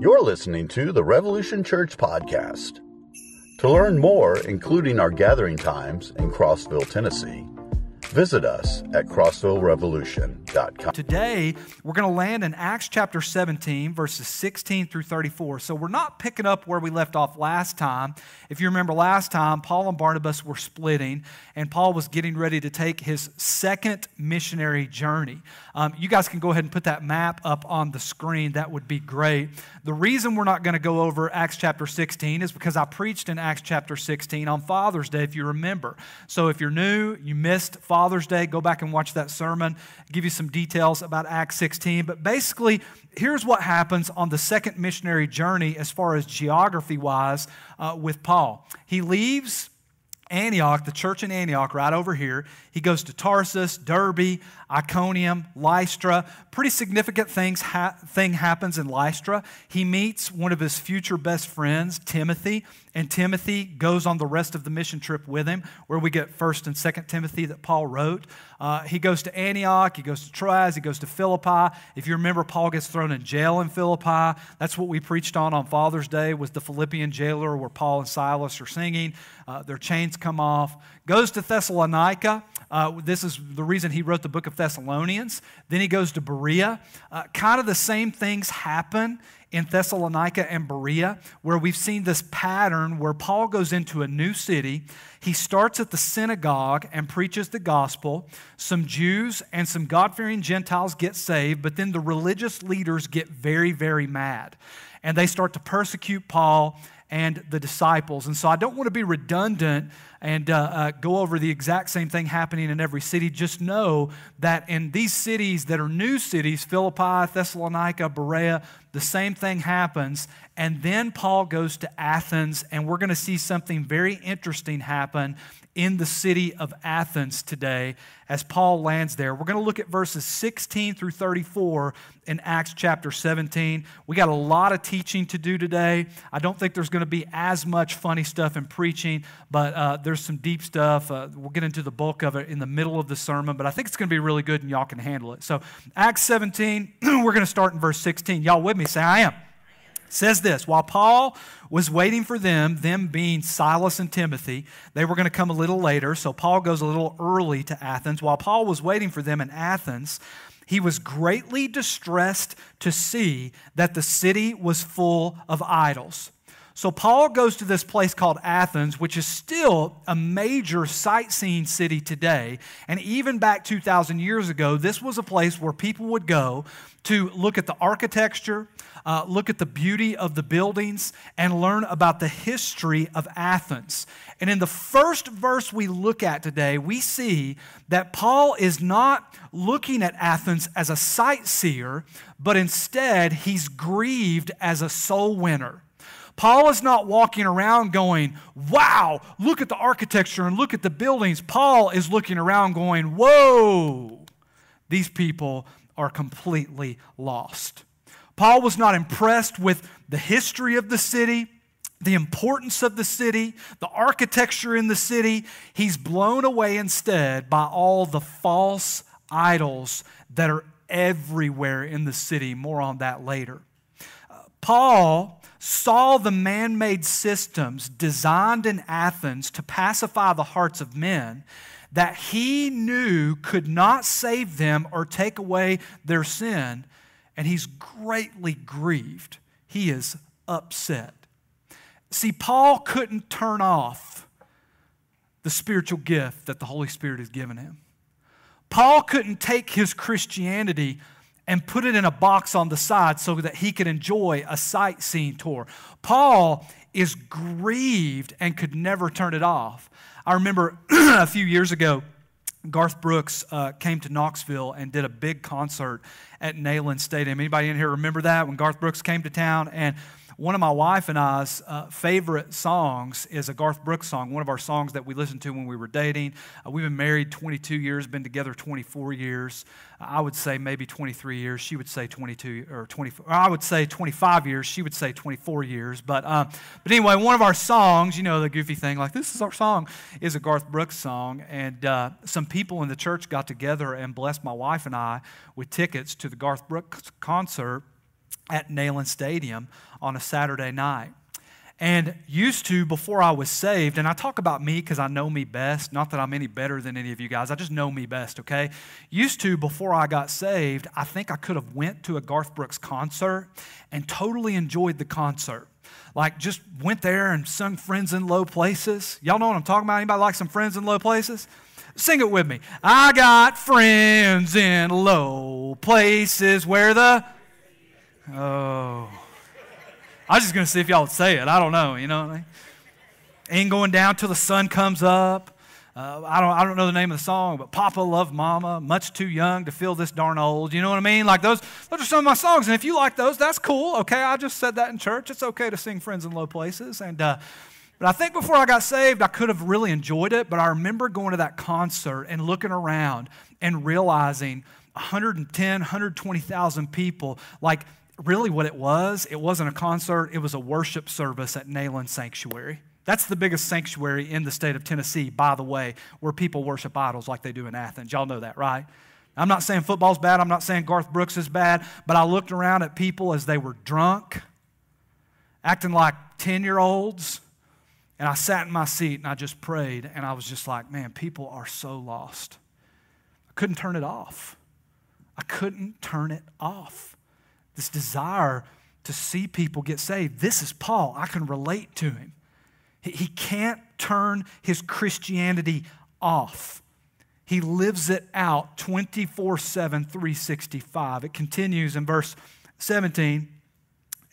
You're listening to the Revolution Church podcast. To learn more, including our gathering times in Crossville, Tennessee, visit us at crossvillerevolution.com. Today, we're going to land in Acts chapter 17, verses 16 through 34. So, we're not picking up where we left off last time. If you remember last time, Paul and Barnabas were splitting, and Paul was getting ready to take his second missionary journey. Um, you guys can go ahead and put that map up on the screen. That would be great. The reason we're not going to go over Acts chapter 16 is because I preached in Acts chapter 16 on Father's Day, if you remember. So, if you're new, you missed Father's Day, go back and watch that sermon, give you some details about Acts 16. But basically, here's what happens on the second missionary journey as far as geography wise uh, with Paul. He leaves Antioch, the church in Antioch, right over here. He goes to Tarsus, Derbe, Iconium, Lystra. Pretty significant things ha- thing happens in Lystra. He meets one of his future best friends, Timothy, and Timothy goes on the rest of the mission trip with him, where we get First and Second Timothy that Paul wrote. Uh, he goes to Antioch, he goes to Troas, he goes to Philippi. If you remember, Paul gets thrown in jail in Philippi. That's what we preached on on Father's Day was the Philippian jailer, where Paul and Silas are singing. Uh, their chains come off. Goes to Thessalonica. Uh, this is the reason he wrote the book of Thessalonians. Then he goes to Berea. Uh, kind of the same things happen in Thessalonica and Berea, where we've seen this pattern where Paul goes into a new city. He starts at the synagogue and preaches the gospel. Some Jews and some God fearing Gentiles get saved, but then the religious leaders get very, very mad. And they start to persecute Paul and the disciples. And so I don't want to be redundant and uh, uh, go over the exact same thing happening in every city. Just know that in these cities that are new cities, Philippi, Thessalonica, Berea, the same thing happens. And then Paul goes to Athens, and we're going to see something very interesting happen in the city of Athens today as Paul lands there. We're going to look at verses 16 through 34 in Acts chapter 17. We got a lot of teaching to do today. I don't think there's going to be as much funny stuff in preaching, but uh, there's some deep stuff. Uh, we'll get into the bulk of it in the middle of the sermon, but I think it's going to be really good and y'all can handle it. So, Acts 17, we're going to start in verse 16. Y'all with me? Say, I am says this while Paul was waiting for them, them being Silas and Timothy, they were going to come a little later. So Paul goes a little early to Athens. While Paul was waiting for them in Athens, he was greatly distressed to see that the city was full of idols. So Paul goes to this place called Athens, which is still a major sightseeing city today. And even back 2,000 years ago, this was a place where people would go to look at the architecture, uh, look at the beauty of the buildings, and learn about the history of Athens. And in the first verse we look at today, we see that Paul is not looking at Athens as a sightseer, but instead he's grieved as a soul winner. Paul is not walking around going, wow, look at the architecture and look at the buildings. Paul is looking around going, whoa, these people are completely lost. Paul was not impressed with the history of the city, the importance of the city, the architecture in the city. He's blown away instead by all the false idols that are everywhere in the city. More on that later. Paul saw the man made systems designed in Athens to pacify the hearts of men that he knew could not save them or take away their sin, and he's greatly grieved. He is upset. See, Paul couldn't turn off the spiritual gift that the Holy Spirit has given him. Paul couldn't take his Christianity and put it in a box on the side so that he could enjoy a sightseeing tour. Paul is grieved and could never turn it off. I remember a few years ago, Garth Brooks uh, came to Knoxville and did a big concert at Neyland Stadium. Anybody in here remember that when Garth Brooks came to town? And one of my wife and I's uh, favorite songs is a Garth Brooks song, one of our songs that we listened to when we were dating. Uh, we've been married 22 years, been together 24 years. I would say maybe 23 years. She would say 22 or 24. Or I would say 25 years. She would say 24 years. But, um, but anyway, one of our songs, you know, the goofy thing, like this is our song, is a Garth Brooks song. And uh, some people in the church got together and blessed my wife and I with tickets to the Garth Brooks concert at Neyland Stadium on a Saturday night. And used to, before I was saved, and I talk about me because I know me best, not that I'm any better than any of you guys, I just know me best, okay? Used to, before I got saved, I think I could have went to a Garth Brooks concert and totally enjoyed the concert. Like just went there and sung Friends in Low Places. Y'all know what I'm talking about? Anybody like some Friends in Low Places? Sing it with me. I got friends in low places where the Oh. I was just going to see if y'all would say it. I don't know, you know what I mean? Ain't going down till the sun comes up. Uh, I, don't, I don't know the name of the song, but Papa Loved Mama, much too young to feel this darn old. You know what I mean? Like those, those are some of my songs. And if you like those, that's cool. Okay, I just said that in church. It's okay to sing Friends in Low Places. And, uh, but I think before I got saved, I could have really enjoyed it. But I remember going to that concert and looking around and realizing 110, 120,000 people, like really what it was, it wasn't a concert, it was a worship service at Neyland Sanctuary. That's the biggest sanctuary in the state of Tennessee, by the way, where people worship idols like they do in Athens. Y'all know that, right? I'm not saying football's bad, I'm not saying Garth Brooks is bad, but I looked around at people as they were drunk, acting like 10 year olds, and I sat in my seat and I just prayed, and I was just like, man, people are so lost. I couldn't turn it off. I couldn't turn it off this desire to see people get saved. This is Paul. I can relate to him. He can't turn his Christianity off. He lives it out 24 7, 365. It continues in verse 17.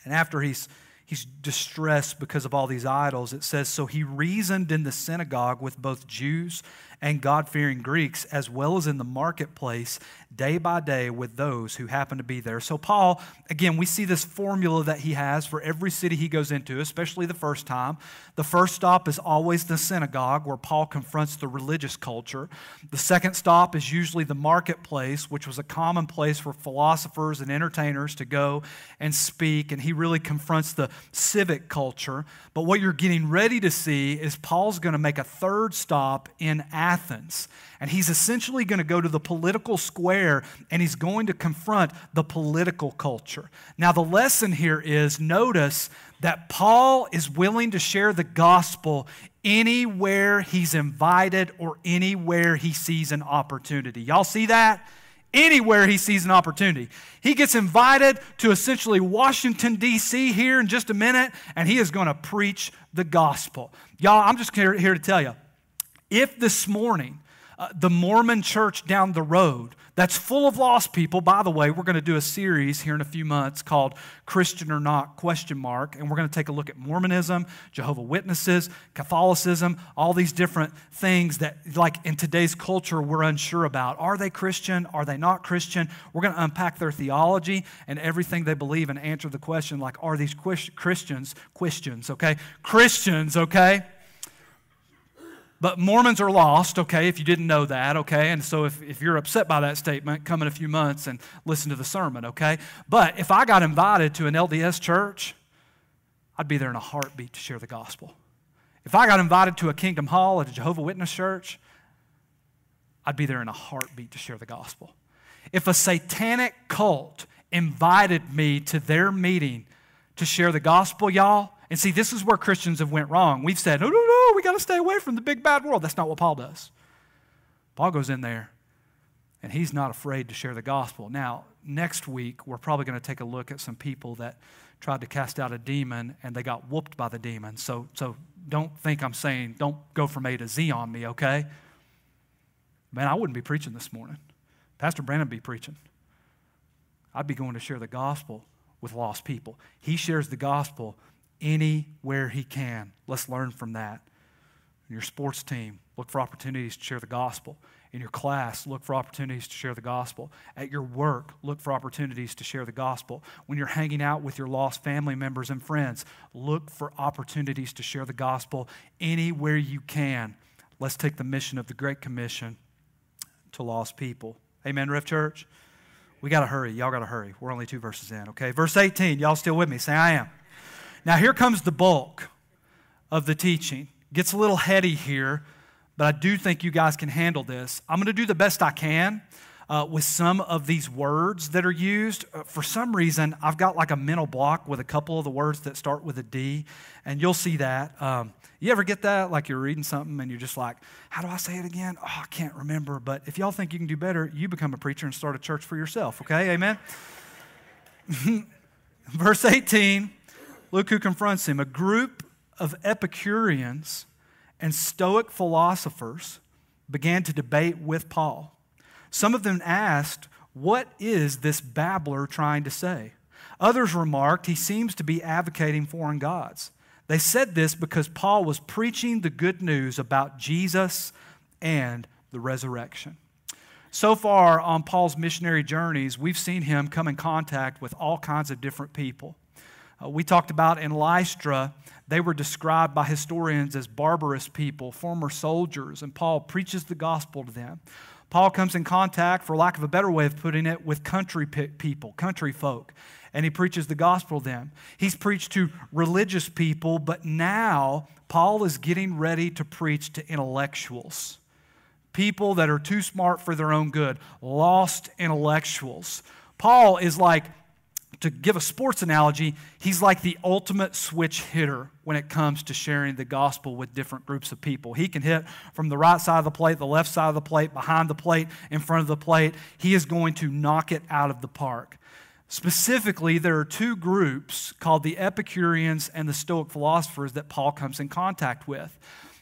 And after he's, he's distressed because of all these idols, it says, So he reasoned in the synagogue with both Jews and God fearing Greeks, as well as in the marketplace, day by day with those who happen to be there. So, Paul, again, we see this formula that he has for every city he goes into, especially the first time. The first stop is always the synagogue, where Paul confronts the religious culture. The second stop is usually the marketplace, which was a common place for philosophers and entertainers to go and speak, and he really confronts the civic culture. But what you're getting ready to see is Paul's going to make a third stop in Athens. And he's essentially going to go to the political square and he's going to confront the political culture. Now, the lesson here is notice that Paul is willing to share the gospel anywhere he's invited or anywhere he sees an opportunity. Y'all see that? Anywhere he sees an opportunity. He gets invited to essentially Washington, D.C. here in just a minute, and he is going to preach the gospel. Y'all, I'm just here, to tell you if this morning uh, the Mormon church down the road that's full of lost people. By the way, we're going to do a series here in a few months called Christian or Not question mark and we're going to take a look at Mormonism, Jehovah Witnesses, Catholicism, all these different things that like in today's culture we're unsure about. Are they Christian? Are they not Christian? We're going to unpack their theology and everything they believe and answer the question like are these Christians Christians, okay? Christians, okay? But Mormons are lost, okay, if you didn't know that, okay? And so if, if you're upset by that statement, come in a few months and listen to the sermon, okay? But if I got invited to an LDS church, I'd be there in a heartbeat to share the gospel. If I got invited to a Kingdom Hall at a Jehovah Witness church, I'd be there in a heartbeat to share the gospel. If a satanic cult invited me to their meeting to share the gospel, y'all, and see, this is where Christians have went wrong. We've said, no, no, no, we got to stay away from the big bad world. That's not what Paul does. Paul goes in there, and he's not afraid to share the gospel. Now, next week, we're probably going to take a look at some people that tried to cast out a demon, and they got whooped by the demon. So, so don't think I'm saying, don't go from A to Z on me, okay? Man, I wouldn't be preaching this morning. Pastor Brandon be preaching. I'd be going to share the gospel with lost people. He shares the gospel anywhere he can. Let's learn from that. In your sports team, look for opportunities to share the gospel. In your class, look for opportunities to share the gospel. At your work, look for opportunities to share the gospel. When you're hanging out with your lost family members and friends, look for opportunities to share the gospel anywhere you can. Let's take the mission of the Great Commission to lost people. Amen, Rev Church? We got to hurry. Y'all got to hurry. We're only two verses in, okay? Verse 18, y'all still with me? Say, I am. Now, here comes the bulk of the teaching. Gets a little heady here, but I do think you guys can handle this. I'm going to do the best I can. uh, with some of these words that are used. Uh, for some reason, I've got like a mental block with a couple of the words that start with a D, and you'll see that. Um, you ever get that? Like you're reading something and you're just like, how do I say it again? Oh, I can't remember. But if y'all think you can do better, you become a preacher and start a church for yourself, okay? Amen? Verse 18, look who confronts him. A group of Epicureans and Stoic philosophers began to debate with Paul. Some of them asked, What is this babbler trying to say? Others remarked, He seems to be advocating foreign gods. They said this because Paul was preaching the good news about Jesus and the resurrection. So far on Paul's missionary journeys, we've seen him come in contact with all kinds of different people. Uh, we talked about in Lystra, they were described by historians as barbarous people, former soldiers, and Paul preaches the gospel to them. Paul comes in contact, for lack of a better way of putting it, with country people, country folk, and he preaches the gospel to them. He's preached to religious people, but now Paul is getting ready to preach to intellectuals. People that are too smart for their own good, lost intellectuals. Paul is like to give a sports analogy, he's like the ultimate switch hitter when it comes to sharing the gospel with different groups of people. He can hit from the right side of the plate, the left side of the plate, behind the plate, in front of the plate. He is going to knock it out of the park. Specifically, there are two groups called the Epicureans and the Stoic philosophers that Paul comes in contact with.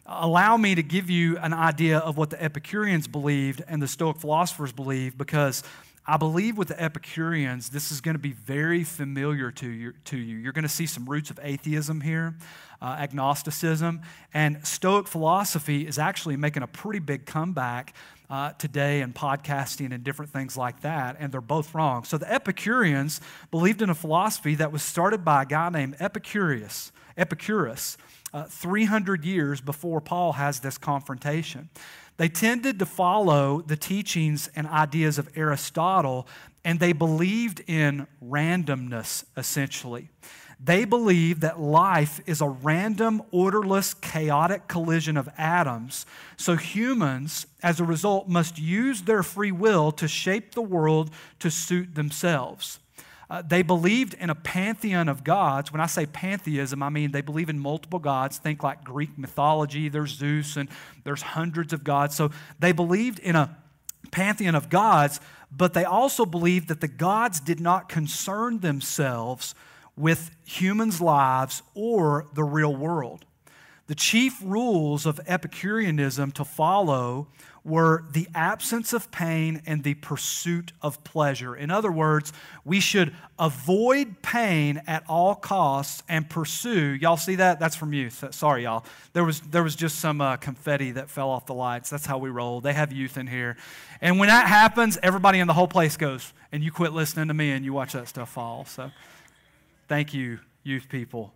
Allow me to give you an idea of what the Epicureans believed and the Stoic philosophers believed because I believe with the Epicureans, this is going to be very familiar to you. To you. You're going to see some roots of atheism here, uh, agnosticism, and Stoic philosophy is actually making a pretty big comeback uh, today in podcasting and different things like that, and they're both wrong. So the Epicureans believed in a philosophy that was started by a guy named Epicurus. Epicurus. Uh, 300 years before Paul has this confrontation. They tended to follow the teachings and ideas of Aristotle, and they believed in randomness, essentially. They believed that life is a random, orderless, chaotic collision of atoms. So humans, as a result, must use their free will to shape the world to suit themselves. Uh, they believed in a pantheon of gods. When I say pantheism, I mean they believe in multiple gods. Think like Greek mythology, there's Zeus and there's hundreds of gods. So they believed in a pantheon of gods, but they also believed that the gods did not concern themselves with humans' lives or the real world. The chief rules of Epicureanism to follow were the absence of pain and the pursuit of pleasure. In other words, we should avoid pain at all costs and pursue. Y'all see that? That's from youth. Sorry, y'all. There was, there was just some uh, confetti that fell off the lights. That's how we roll. They have youth in here. And when that happens, everybody in the whole place goes, and you quit listening to me and you watch that stuff fall. So thank you, youth people.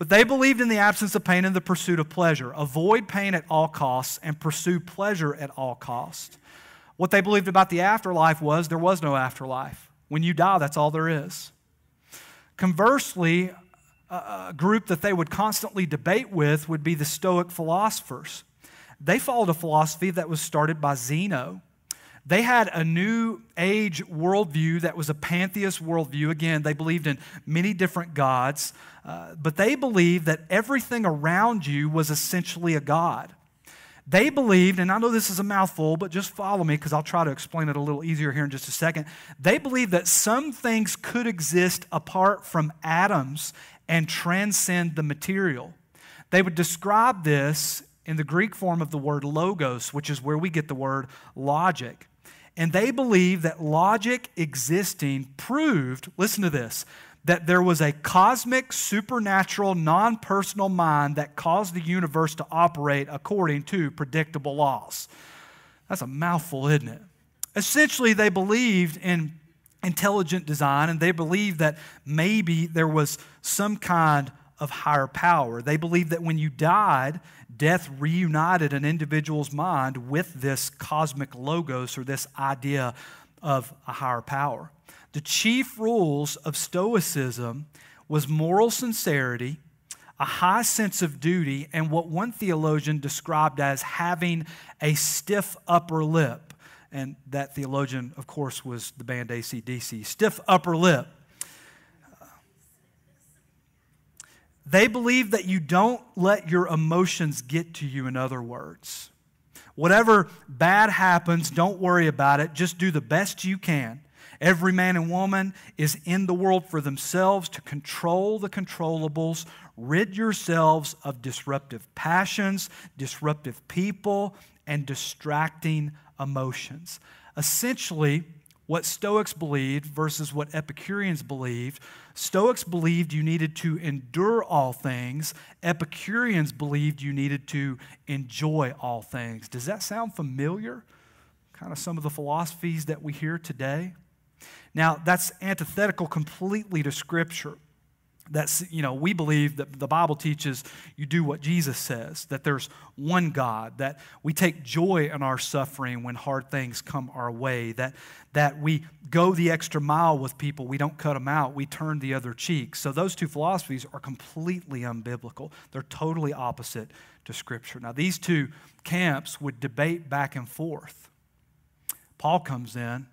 But they believed in the absence of pain and the pursuit of pleasure. Avoid pain at all costs and pursue pleasure at all costs. What they believed about the afterlife was there was no afterlife. When you die, that's all there is. Conversely, a group that they would constantly debate with would be the Stoic philosophers. They followed a philosophy that was started by Zeno. They had a new age worldview that was a pantheist worldview. Again, they believed in many different gods, uh, but they believed that everything around you was essentially a god. They believed, and I know this is a mouthful, but just follow me because I'll try to explain it a little easier here in just a second. They believed that some things could exist apart from atoms and transcend the material. They would describe this in the Greek form of the word logos, which is where we get the word logic. And they believed that logic existing proved, listen to this, that there was a cosmic, supernatural, non personal mind that caused the universe to operate according to predictable laws. That's a mouthful, isn't it? Essentially, they believed in intelligent design and they believed that maybe there was some kind of higher power. They believed that when you died, death reunited an individual's mind with this cosmic logos or this idea of a higher power. The chief rules of Stoicism was moral sincerity, a high sense of duty, and what one theologian described as having a stiff upper lip. And that theologian, of course, was the band ACDC. Stiff upper lip. They believe that you don't let your emotions get to you, in other words. Whatever bad happens, don't worry about it. Just do the best you can. Every man and woman is in the world for themselves to control the controllables. Rid yourselves of disruptive passions, disruptive people, and distracting emotions. Essentially, what Stoics believed versus what Epicureans believed. Stoics believed you needed to endure all things, Epicureans believed you needed to enjoy all things. Does that sound familiar? Kind of some of the philosophies that we hear today? Now, that's antithetical completely to Scripture. That's, you know, we believe that the Bible teaches you do what Jesus says, that there's one God, that we take joy in our suffering when hard things come our way, that, that we go the extra mile with people, we don't cut them out, we turn the other cheek. So those two philosophies are completely unbiblical. They're totally opposite to Scripture. Now, these two camps would debate back and forth. Paul comes in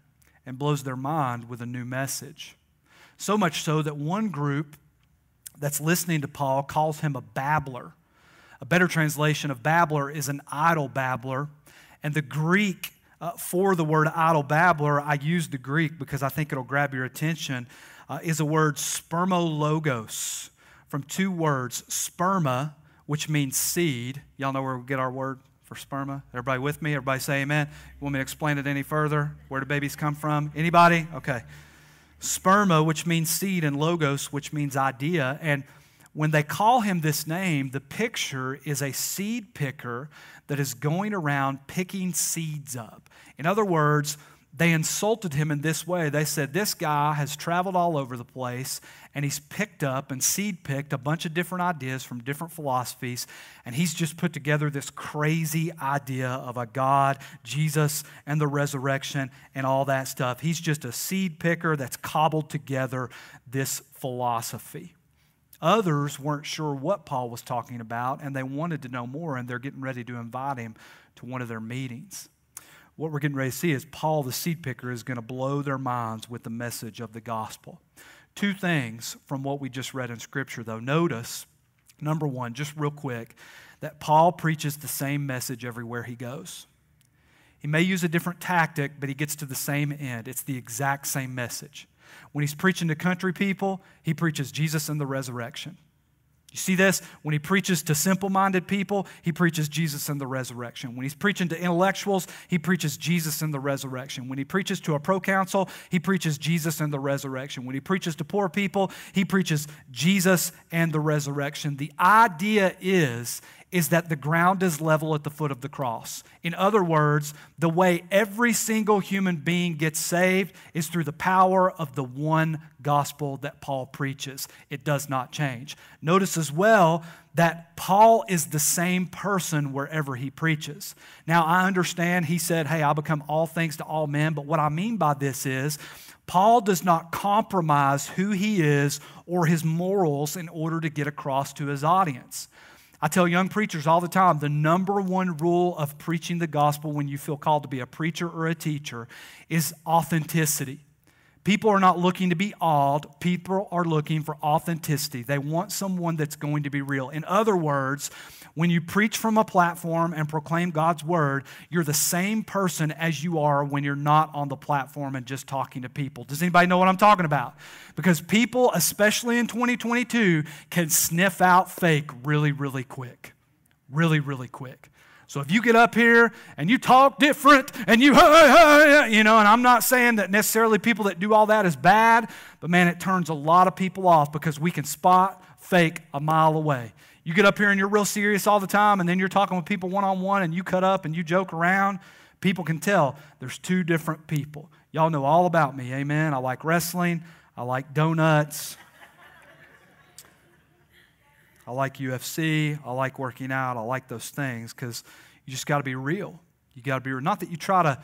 and blows their mind with a new message. So much so that one group that's listening to Paul calls him a babbler. A better translation of babbler is an idle babbler. And the Greek uh, for the word idle babbler, I use the Greek because I think it'll grab your attention, uh, is a word spermologos from two words sperma, which means seed. Y'all know where we get our word for sperma? Everybody with me? Everybody say amen. You want me to explain it any further? Where do babies come from? Anybody? Okay sperma, which means seed, and logos, which means idea. And when they call him this name, the picture is a seed picker that is going around picking seeds up. In other words, they insulted him in this way. They said, This guy has traveled all over the place and he's picked up and seed picked a bunch of different ideas from different philosophies, and he's just put together this crazy idea of a God, Jesus, and the resurrection and all that stuff. He's just a seed picker that's cobbled together this philosophy. Others weren't sure what Paul was talking about, and they wanted to know more, and they're getting ready to invite him to one of their meetings what we're getting ready to see is Paul, the seed picker, is going to blow their minds with the message of the gospel. Two things from what we just read in Scripture, though. Notice, number one, just real quick, that Paul preaches the same message everywhere he goes. He may use a different tactic, but he gets to the same end. It's the exact same message. When he's preaching to country people, he preaches Jesus and the resurrection. You see this? When he preaches to simple minded people, he preaches Jesus and the resurrection. When he's preaching to intellectuals, he preaches Jesus and the resurrection. When he preaches to a proconsul, he preaches Jesus and the resurrection. When he preaches to poor people, he preaches Jesus and the resurrection. The idea is is that the ground is level at the foot of the cross. In other words, the way every single human being gets saved is through the power of the one gospel that Paul preaches. It does not change. Notice as well that Paul is the same person wherever he preaches. Now, I understand he said, Hey, I'll become all things to all men, but what I mean by this is, Paul does not compromise who he is or his morals in order to get across to his audience. I tell young preachers all the time the number one rule of preaching the gospel when you feel called to be a preacher or a teacher is authenticity. People are not looking to be awed. People are looking for authenticity. They want someone that's going to be real. In other words, when you preach from a platform and proclaim God's word, you're the same person as you are when you're not on the platform and just talking to people. Does anybody know what I'm talking about? Because people, especially in 2022, can sniff out fake really, really quick. Really, really quick. So if you get up here and you talk different and you, you know, and I'm not saying that necessarily people that do all that is bad, but man, it turns a lot of people off because we can spot fake a mile away. You get up here and you're real serious all the time, and then you're talking with people one on one and you cut up and you joke around. People can tell there's two different people. Y'all know all about me, amen? I like wrestling, I like donuts. I like UFC. I like working out. I like those things because you just got to be real. You got to be real. Not that you try to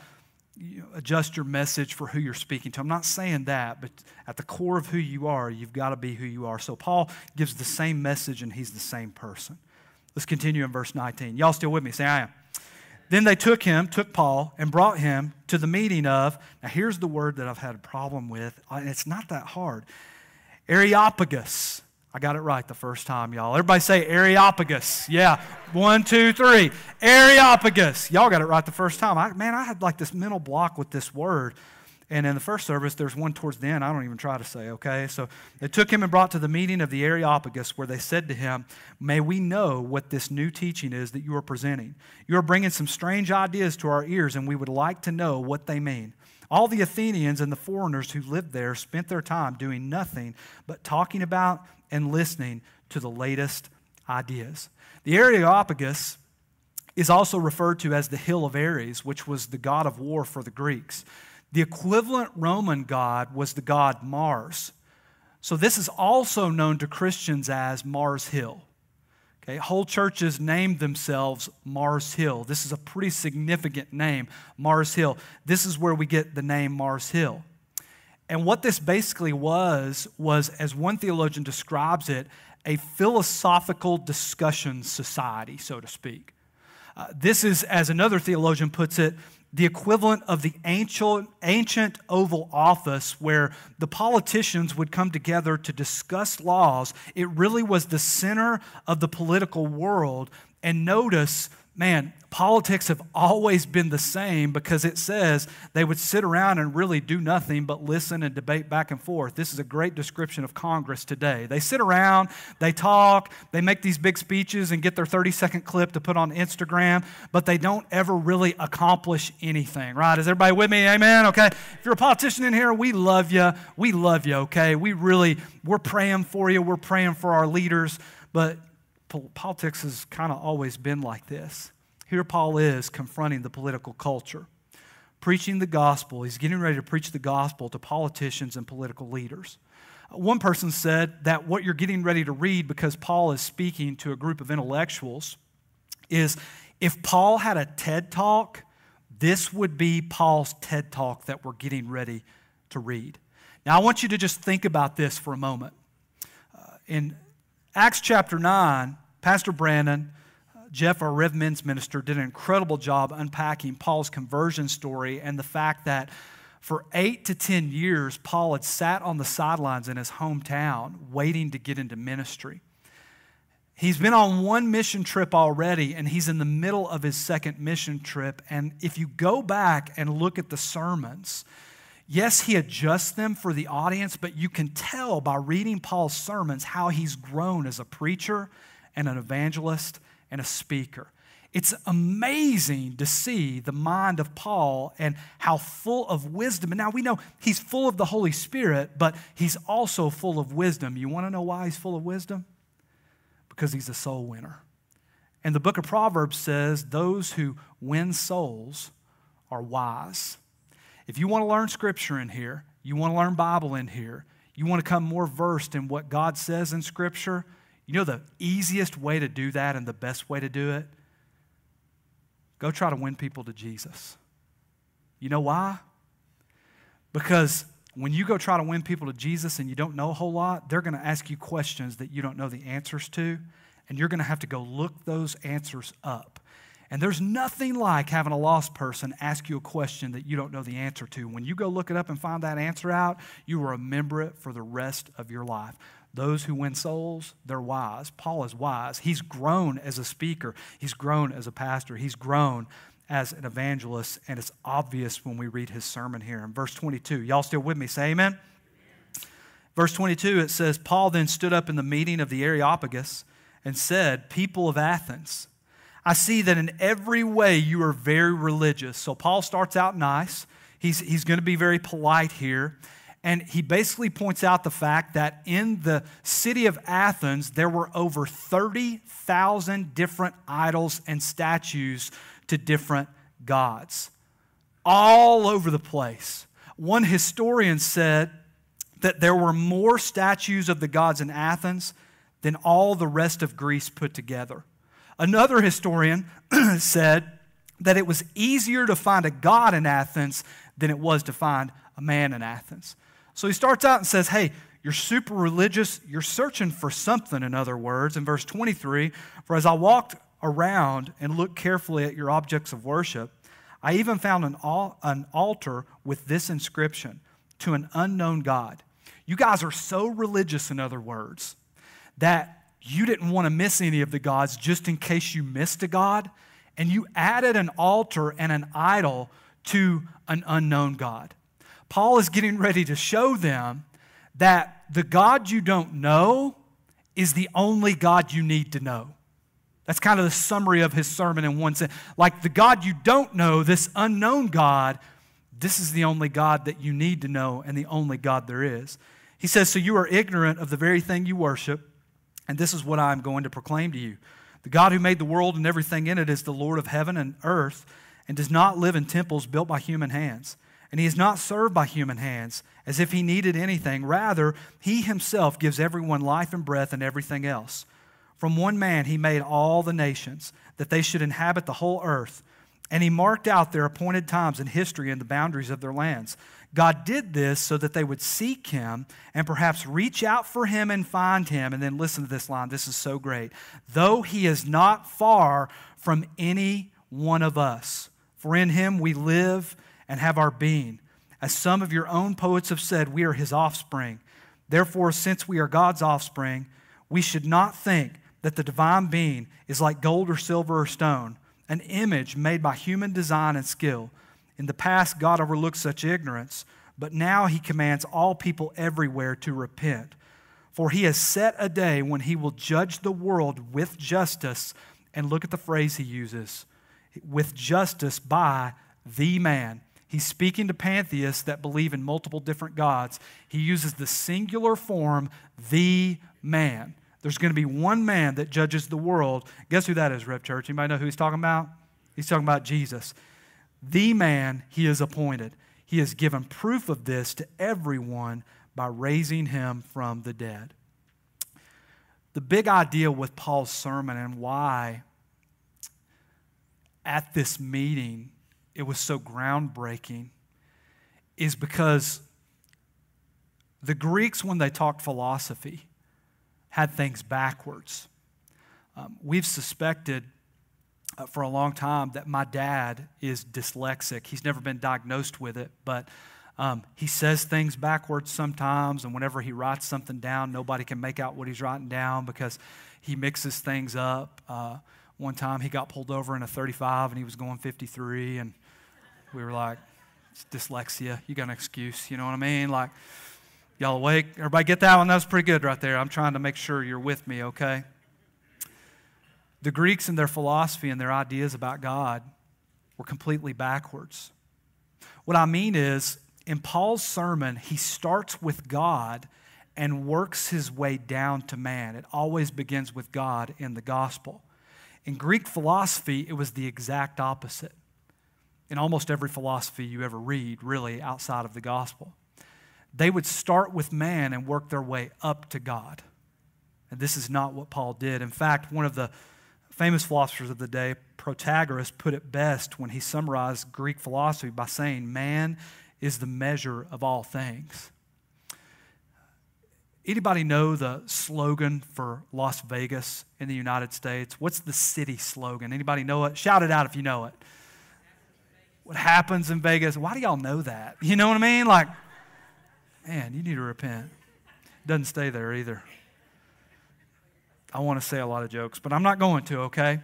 you know, adjust your message for who you're speaking to. I'm not saying that, but at the core of who you are, you've got to be who you are. So Paul gives the same message and he's the same person. Let's continue in verse 19. Y'all still with me? Say, I am. Then they took him, took Paul, and brought him to the meeting of, now here's the word that I've had a problem with, and it's not that hard Areopagus. I got it right the first time, y'all. Everybody say Areopagus. Yeah. One, two, three. Areopagus. Y'all got it right the first time. I, man, I had like this mental block with this word. And in the first service, there's one towards the end I don't even try to say, okay? So they took him and brought to the meeting of the Areopagus, where they said to him, May we know what this new teaching is that you are presenting. You are bringing some strange ideas to our ears, and we would like to know what they mean. All the Athenians and the foreigners who lived there spent their time doing nothing but talking about and listening to the latest ideas. The Areopagus is also referred to as the Hill of Ares, which was the god of war for the Greeks. The equivalent Roman god was the god Mars. So this is also known to Christians as Mars Hill. Okay, whole churches named themselves Mars Hill. This is a pretty significant name, Mars Hill. This is where we get the name Mars Hill. And what this basically was, was, as one theologian describes it, a philosophical discussion society, so to speak. Uh, this is, as another theologian puts it, the equivalent of the ancient, ancient Oval Office where the politicians would come together to discuss laws. It really was the center of the political world. And notice man, politics have always been the same because it says they would sit around and really do nothing but listen and debate back and forth. This is a great description of Congress today. They sit around, they talk, they make these big speeches and get their 30 second clip to put on Instagram, but they don't ever really accomplish anything, right? Is everybody with me? Amen? Okay. If you're a politician in here, we love you. We love you, okay? We really, we're praying for you. We're praying for our leaders, but politics has kind of always been like this. Here Paul is confronting the political culture, preaching the gospel. He's getting ready to preach the gospel to politicians and political leaders. One person said that what you're getting ready to read, because Paul is speaking to a group of intellectuals, is if Paul had a TED talk, this would be Paul's TED talk that we're getting ready to read. Now, I want you to just think about this for a moment. Uh, in Acts chapter 9, Pastor Brandon, Jeff, our Rev Men's minister, did an incredible job unpacking Paul's conversion story and the fact that for eight to 10 years, Paul had sat on the sidelines in his hometown waiting to get into ministry. He's been on one mission trip already, and he's in the middle of his second mission trip. And if you go back and look at the sermons, yes, he adjusts them for the audience, but you can tell by reading Paul's sermons how he's grown as a preacher and an evangelist and a speaker. It's amazing to see the mind of Paul and how full of wisdom. And now we know he's full of the Holy Spirit, but he's also full of wisdom. You want to know why he's full of wisdom? Because he's a soul winner. And the book of Proverbs says those who win souls are wise. If you want to learn scripture in here, you want to learn Bible in here, you want to come more versed in what God says in scripture, you know the easiest way to do that and the best way to do it? Go try to win people to Jesus. You know why? Because when you go try to win people to Jesus and you don't know a whole lot, they're going to ask you questions that you don't know the answers to, and you're going to have to go look those answers up. And there's nothing like having a lost person ask you a question that you don't know the answer to. When you go look it up and find that answer out, you will remember it for the rest of your life. Those who win souls, they're wise. Paul is wise. He's grown as a speaker, he's grown as a pastor, he's grown as an evangelist, and it's obvious when we read his sermon here in verse 22. Y'all still with me? Say amen. Verse 22, it says, Paul then stood up in the meeting of the Areopagus and said, People of Athens, I see that in every way you are very religious. So Paul starts out nice. He's, he's going to be very polite here. And he basically points out the fact that in the city of Athens, there were over 30,000 different idols and statues to different gods, all over the place. One historian said that there were more statues of the gods in Athens than all the rest of Greece put together. Another historian said that it was easier to find a god in Athens than it was to find a man in Athens. So he starts out and says, Hey, you're super religious. You're searching for something, in other words. In verse 23, for as I walked around and looked carefully at your objects of worship, I even found an, al- an altar with this inscription to an unknown God. You guys are so religious, in other words, that you didn't want to miss any of the gods just in case you missed a God, and you added an altar and an idol to an unknown God. Paul is getting ready to show them that the God you don't know is the only God you need to know. That's kind of the summary of his sermon in one sense. Like the God you don't know, this unknown God, this is the only God that you need to know and the only God there is. He says, So you are ignorant of the very thing you worship, and this is what I am going to proclaim to you. The God who made the world and everything in it is the Lord of heaven and earth, and does not live in temples built by human hands. And he is not served by human hands as if he needed anything. Rather, he himself gives everyone life and breath and everything else. From one man he made all the nations, that they should inhabit the whole earth. And he marked out their appointed times in history and the boundaries of their lands. God did this so that they would seek him and perhaps reach out for him and find him. And then listen to this line. This is so great. Though he is not far from any one of us, for in him we live and have our being. As some of your own poets have said, we are his offspring. Therefore, since we are God's offspring, we should not think that the divine being is like gold or silver or stone, an image made by human design and skill. In the past, God overlooked such ignorance, but now he commands all people everywhere to repent. For he has set a day when he will judge the world with justice. And look at the phrase he uses with justice by the man. He's speaking to pantheists that believe in multiple different gods. He uses the singular form, the man. There's going to be one man that judges the world. Guess who that is, Rev Church? Anybody know who he's talking about? He's talking about Jesus. The man he has appointed. He has given proof of this to everyone by raising him from the dead. The big idea with Paul's sermon and why at this meeting it was so groundbreaking is because the Greeks, when they talked philosophy, had things backwards. Um, we've suspected uh, for a long time that my dad is dyslexic. He's never been diagnosed with it, but um, he says things backwards sometimes, and whenever he writes something down, nobody can make out what he's writing down because he mixes things up. Uh, one time he got pulled over in a 35 and he was going 53, and we were like, it's dyslexia. You got an excuse. You know what I mean? Like, y'all awake? Everybody get that one? That was pretty good right there. I'm trying to make sure you're with me, okay? The Greeks and their philosophy and their ideas about God were completely backwards. What I mean is, in Paul's sermon, he starts with God and works his way down to man. It always begins with God in the gospel. In Greek philosophy, it was the exact opposite in almost every philosophy you ever read, really, outside of the gospel. They would start with man and work their way up to God. And this is not what Paul did. In fact, one of the famous philosophers of the day, Protagoras, put it best when he summarized Greek philosophy by saying, Man is the measure of all things. Anybody know the slogan for Las Vegas in the United States? What's the city slogan? Anybody know it? Shout it out if you know it what happens in Vegas. Why do y'all know that? You know what I mean? Like, man, you need to repent. Doesn't stay there either. I want to say a lot of jokes, but I'm not going to, okay?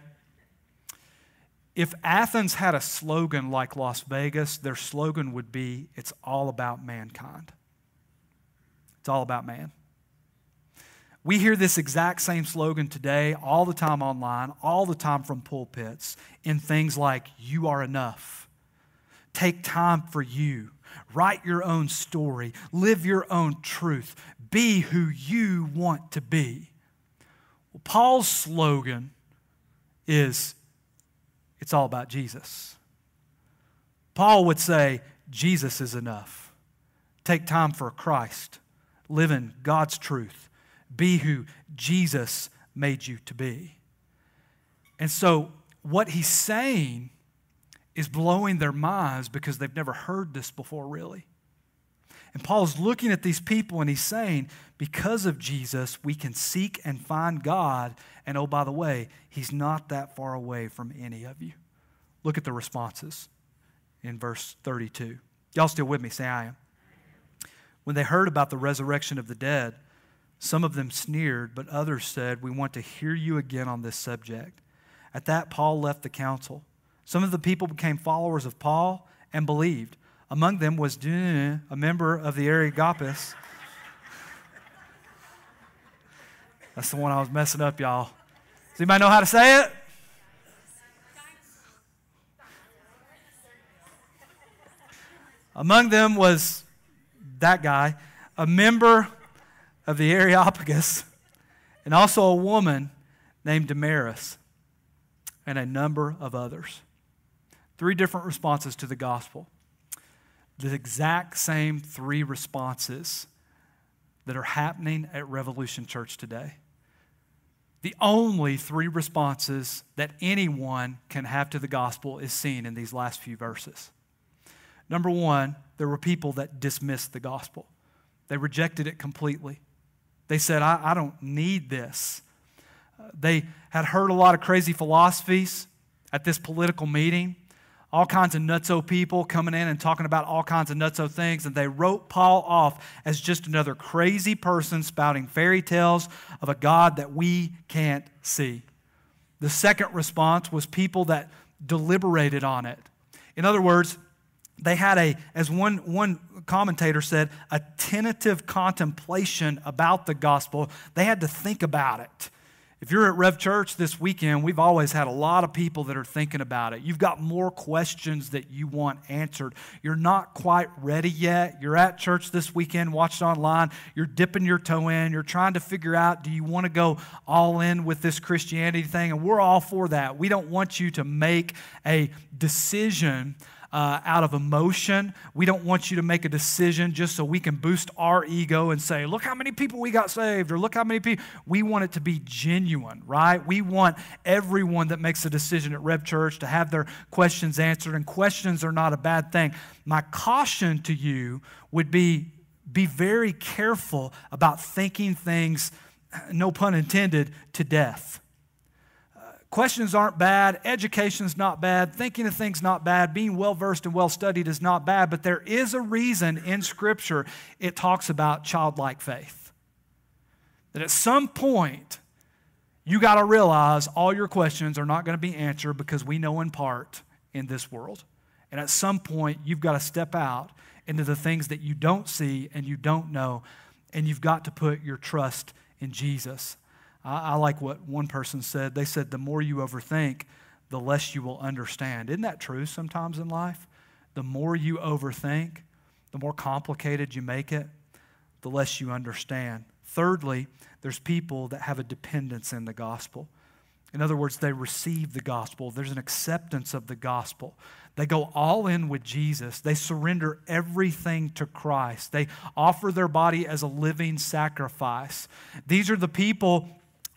If Athens had a slogan like Las Vegas, their slogan would be it's all about mankind. It's all about man. We hear this exact same slogan today all the time online, all the time from pulpits, in things like, you are enough Take time for you. Write your own story. Live your own truth. Be who you want to be. Well, Paul's slogan is it's all about Jesus. Paul would say, Jesus is enough. Take time for Christ. Live in God's truth. Be who Jesus made you to be. And so, what he's saying is blowing their minds because they've never heard this before, really. And Paul's looking at these people and he's saying, because of Jesus, we can seek and find God. And oh, by the way, he's not that far away from any of you. Look at the responses in verse 32. Y'all still with me? Say, I am. When they heard about the resurrection of the dead, some of them sneered, but others said, We want to hear you again on this subject. At that, Paul left the council. Some of the people became followers of Paul and believed. Among them was a member of the Areopagus. That's the one I was messing up, y'all. Does anybody know how to say it? Among them was that guy, a member of the Areopagus, and also a woman named Damaris, and a number of others. Three different responses to the gospel the exact same three responses that are happening at Revolution Church today. The only three responses that anyone can have to the gospel is seen in these last few verses. Number one, there were people that dismissed the gospel, they rejected it completely. They said, I, I don't need this. Uh, they had heard a lot of crazy philosophies at this political meeting all kinds of nutso people coming in and talking about all kinds of nutso things, and they wrote Paul off as just another crazy person spouting fairy tales of a God that we can't see. The second response was people that deliberated on it. In other words, they had a, as one, one commentator said, a tentative contemplation about the gospel. They had to think about it. If you're at Rev Church this weekend, we've always had a lot of people that are thinking about it. You've got more questions that you want answered. You're not quite ready yet. You're at church this weekend, watched online. You're dipping your toe in. You're trying to figure out do you want to go all in with this Christianity thing? And we're all for that. We don't want you to make a decision uh, out of emotion. We don't want you to make a decision just so we can boost our ego and say, look how many people we got saved, or look how many people. We want it to be genuine, right? We want everyone that makes a decision at Rev Church to have their questions answered, and questions are not a bad thing. My caution to you would be be very careful about thinking things, no pun intended, to death. Questions aren't bad. Education's not bad. Thinking of things not bad. Being well versed and well studied is not bad. But there is a reason in Scripture it talks about childlike faith. That at some point, you got to realize all your questions are not going to be answered because we know in part in this world. And at some point, you've got to step out into the things that you don't see and you don't know, and you've got to put your trust in Jesus. I, I like what one person said. They said, the more you overthink, the less you will understand. Isn't that true sometimes in life? The more you overthink, the more complicated you make it, the less you understand. Thirdly, there's people that have a dependence in the gospel. In other words, they receive the gospel. There's an acceptance of the gospel. They go all in with Jesus. They surrender everything to Christ. They offer their body as a living sacrifice. These are the people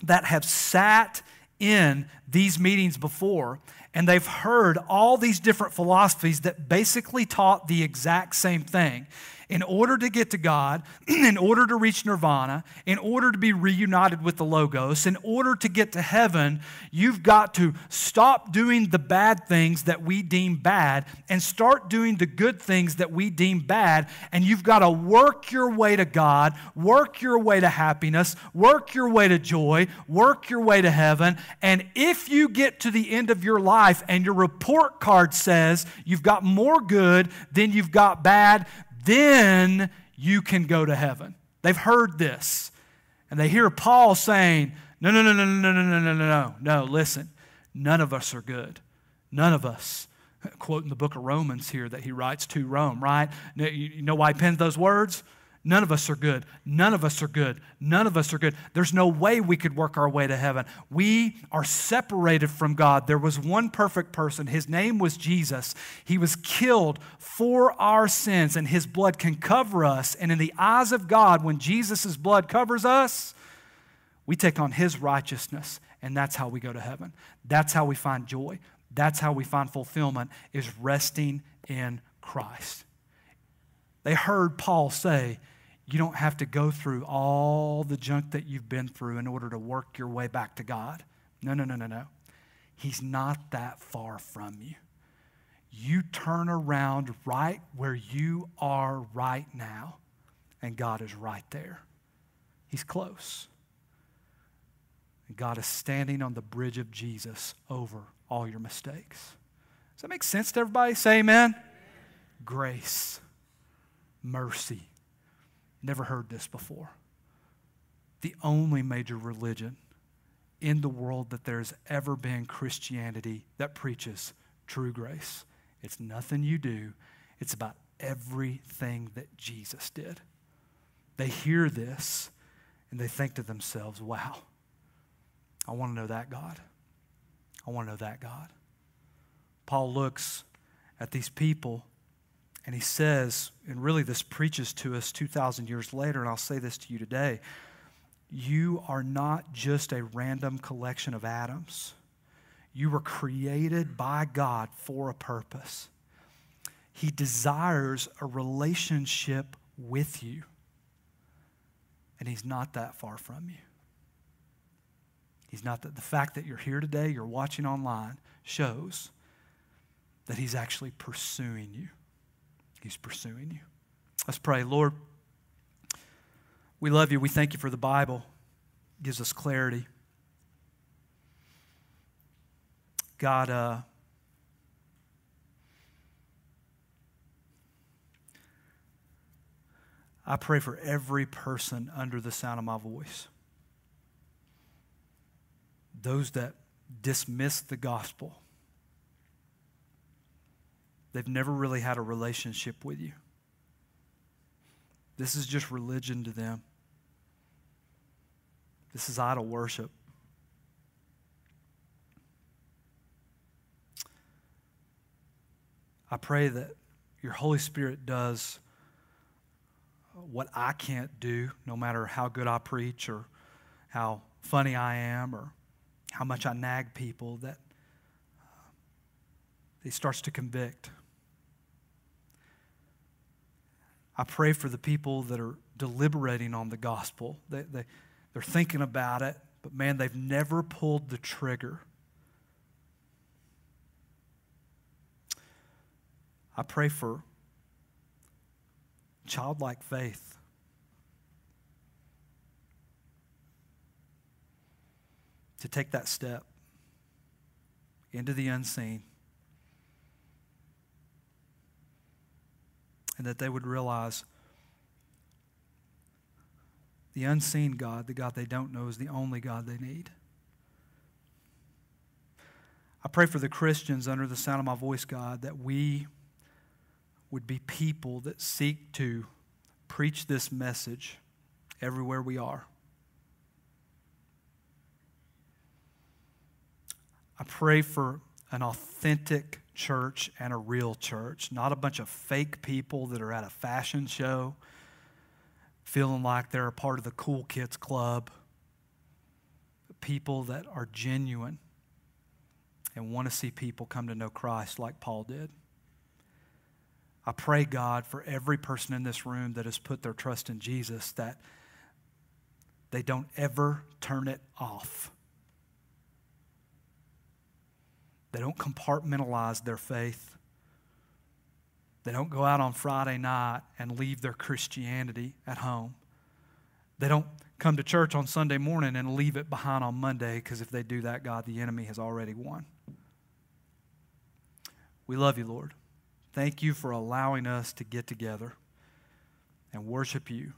that have sat in these meetings before and they've heard all these different philosophies that basically taught the exact same thing in order to get to God, in order to reach nirvana, in order to be reunited with the Logos, in order to get to heaven, you've got to stop doing the bad things that we deem bad and start doing the good things that we deem bad. And you've got to work your way to God, work your way to happiness, work your way to joy, work your way to heaven. And if you get to the end of your life and your report card says you've got more good than you've got bad, then you can go to heaven. They've heard this. And they hear Paul saying, No, no, no, no, no, no, no, no, no, no. No, listen. None of us are good. None of us. Quoting the book of Romans here that he writes to Rome, right? You know why he pens those words? None of us are good. None of us are good. None of us are good. There's no way we could work our way to heaven. We are separated from God. There was one perfect person. His name was Jesus. He was killed for our sins, and his blood can cover us. And in the eyes of God, when Jesus' blood covers us, we take on his righteousness, and that's how we go to heaven. That's how we find joy. That's how we find fulfillment, is resting in Christ. They heard Paul say, You don't have to go through all the junk that you've been through in order to work your way back to God. No, no, no, no, no. He's not that far from you. You turn around right where you are right now, and God is right there. He's close. And God is standing on the bridge of Jesus over all your mistakes. Does that make sense to everybody? Say amen. Grace, mercy. Never heard this before. The only major religion in the world that there's ever been Christianity that preaches true grace. It's nothing you do, it's about everything that Jesus did. They hear this and they think to themselves, wow, I want to know that God. I want to know that God. Paul looks at these people and he says, and really this preaches to us 2,000 years later, and I'll say this to you today you are not just a random collection of atoms. You were created by God for a purpose. He desires a relationship with you, and He's not that far from you. He's not that the fact that you're here today, you're watching online, shows that He's actually pursuing you. He's pursuing you. Let's pray. Lord, we love you. We thank you for the Bible. It gives us clarity. God, uh, I pray for every person under the sound of my voice those that dismiss the gospel. They've never really had a relationship with you. This is just religion to them. This is idol worship. I pray that your Holy Spirit does what I can't do, no matter how good I preach or how funny I am or how much I nag people, that uh, he starts to convict. I pray for the people that are deliberating on the gospel. They, they, they're thinking about it, but man, they've never pulled the trigger. I pray for childlike faith. to take that step into the unseen. And that they would realize the unseen God, the God they don't know, is the only God they need. I pray for the Christians under the sound of my voice, God, that we would be people that seek to preach this message everywhere we are. I pray for an authentic church and a real church, not a bunch of fake people that are at a fashion show feeling like they're a part of the cool kids club. People that are genuine and want to see people come to know Christ like Paul did. I pray, God, for every person in this room that has put their trust in Jesus that they don't ever turn it off. They don't compartmentalize their faith. They don't go out on Friday night and leave their Christianity at home. They don't come to church on Sunday morning and leave it behind on Monday because if they do that, God, the enemy has already won. We love you, Lord. Thank you for allowing us to get together and worship you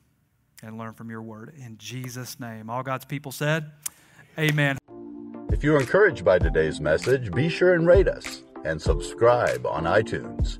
and learn from your word. In Jesus' name. All God's people said, Amen. If you're encouraged by today's message, be sure and rate us and subscribe on iTunes.